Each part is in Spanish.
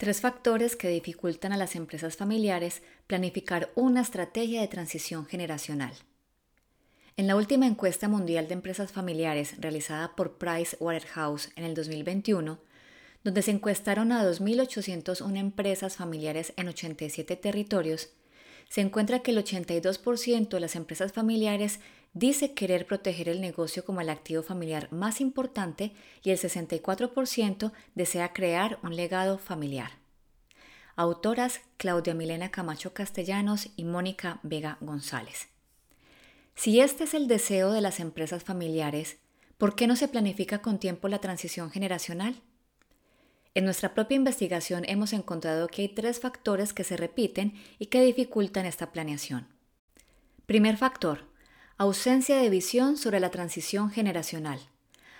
Tres factores que dificultan a las empresas familiares planificar una estrategia de transición generacional. En la última encuesta mundial de empresas familiares realizada por Price Waterhouse en el 2021, donde se encuestaron a 2.801 empresas familiares en 87 territorios, se encuentra que el 82% de las empresas familiares dice querer proteger el negocio como el activo familiar más importante y el 64% desea crear un legado familiar. Autoras Claudia Milena Camacho Castellanos y Mónica Vega González. Si este es el deseo de las empresas familiares, ¿por qué no se planifica con tiempo la transición generacional? En nuestra propia investigación hemos encontrado que hay tres factores que se repiten y que dificultan esta planeación. Primer factor, ausencia de visión sobre la transición generacional.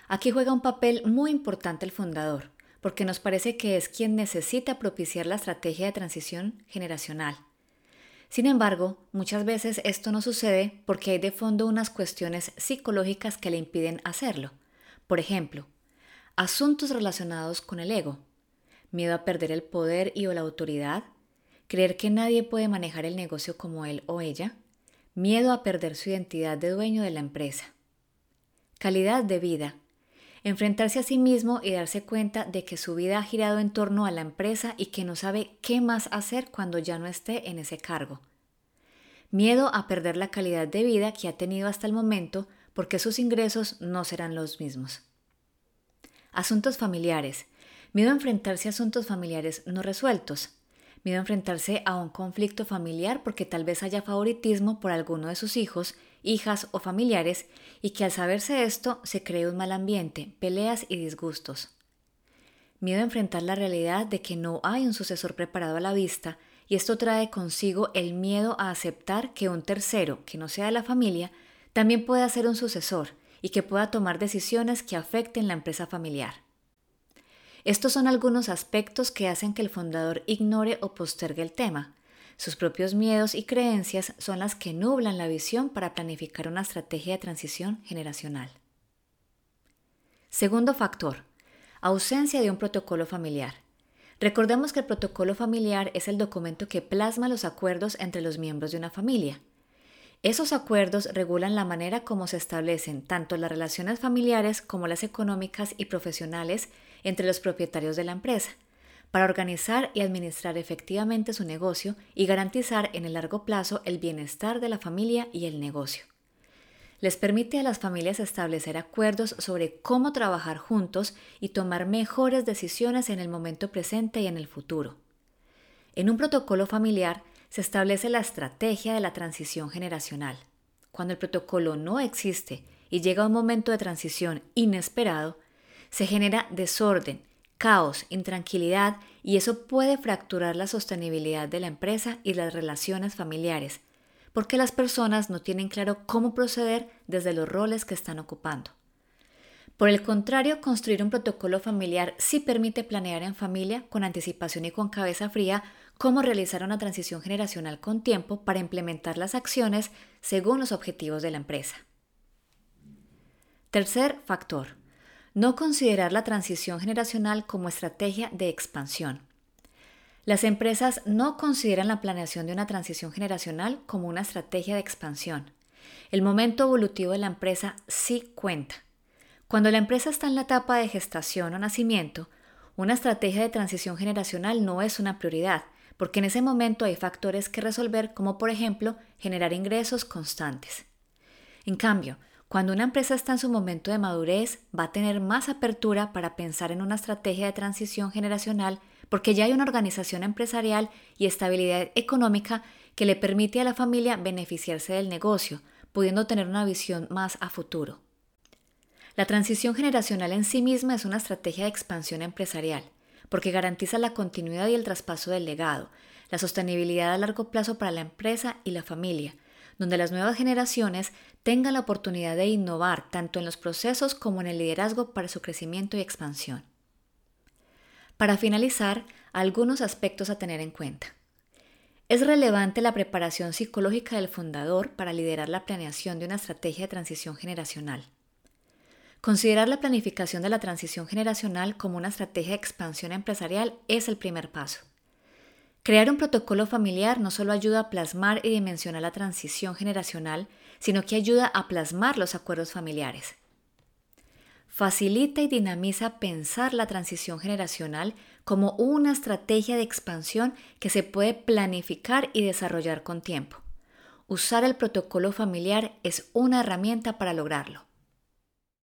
Aquí juega un papel muy importante el fundador, porque nos parece que es quien necesita propiciar la estrategia de transición generacional. Sin embargo, muchas veces esto no sucede porque hay de fondo unas cuestiones psicológicas que le impiden hacerlo. Por ejemplo, asuntos relacionados con el ego, miedo a perder el poder y o la autoridad, creer que nadie puede manejar el negocio como él o ella, miedo a perder su identidad de dueño de la empresa. Calidad de vida. Enfrentarse a sí mismo y darse cuenta de que su vida ha girado en torno a la empresa y que no sabe qué más hacer cuando ya no esté en ese cargo. Miedo a perder la calidad de vida que ha tenido hasta el momento porque sus ingresos no serán los mismos. Asuntos familiares. Miedo a enfrentarse a asuntos familiares no resueltos miedo a enfrentarse a un conflicto familiar porque tal vez haya favoritismo por alguno de sus hijos, hijas o familiares y que al saberse esto se cree un mal ambiente, peleas y disgustos. Miedo a enfrentar la realidad de que no hay un sucesor preparado a la vista y esto trae consigo el miedo a aceptar que un tercero, que no sea de la familia, también pueda ser un sucesor y que pueda tomar decisiones que afecten la empresa familiar. Estos son algunos aspectos que hacen que el fundador ignore o postergue el tema. Sus propios miedos y creencias son las que nublan la visión para planificar una estrategia de transición generacional. Segundo factor, ausencia de un protocolo familiar. Recordemos que el protocolo familiar es el documento que plasma los acuerdos entre los miembros de una familia. Esos acuerdos regulan la manera como se establecen tanto las relaciones familiares como las económicas y profesionales entre los propietarios de la empresa, para organizar y administrar efectivamente su negocio y garantizar en el largo plazo el bienestar de la familia y el negocio. Les permite a las familias establecer acuerdos sobre cómo trabajar juntos y tomar mejores decisiones en el momento presente y en el futuro. En un protocolo familiar se establece la estrategia de la transición generacional. Cuando el protocolo no existe y llega un momento de transición inesperado, se genera desorden, caos, intranquilidad y eso puede fracturar la sostenibilidad de la empresa y las relaciones familiares, porque las personas no tienen claro cómo proceder desde los roles que están ocupando. Por el contrario, construir un protocolo familiar sí permite planear en familia con anticipación y con cabeza fría cómo realizar una transición generacional con tiempo para implementar las acciones según los objetivos de la empresa. Tercer factor. No considerar la transición generacional como estrategia de expansión. Las empresas no consideran la planeación de una transición generacional como una estrategia de expansión. El momento evolutivo de la empresa sí cuenta. Cuando la empresa está en la etapa de gestación o nacimiento, una estrategia de transición generacional no es una prioridad, porque en ese momento hay factores que resolver como por ejemplo generar ingresos constantes. En cambio, cuando una empresa está en su momento de madurez, va a tener más apertura para pensar en una estrategia de transición generacional porque ya hay una organización empresarial y estabilidad económica que le permite a la familia beneficiarse del negocio, pudiendo tener una visión más a futuro. La transición generacional en sí misma es una estrategia de expansión empresarial porque garantiza la continuidad y el traspaso del legado, la sostenibilidad a largo plazo para la empresa y la familia, donde las nuevas generaciones tengan la oportunidad de innovar tanto en los procesos como en el liderazgo para su crecimiento y expansión. Para finalizar, algunos aspectos a tener en cuenta. Es relevante la preparación psicológica del fundador para liderar la planeación de una estrategia de transición generacional. Considerar la planificación de la transición generacional como una estrategia de expansión empresarial es el primer paso. Crear un protocolo familiar no solo ayuda a plasmar y dimensionar la transición generacional, sino que ayuda a plasmar los acuerdos familiares. Facilita y dinamiza pensar la transición generacional como una estrategia de expansión que se puede planificar y desarrollar con tiempo. Usar el protocolo familiar es una herramienta para lograrlo.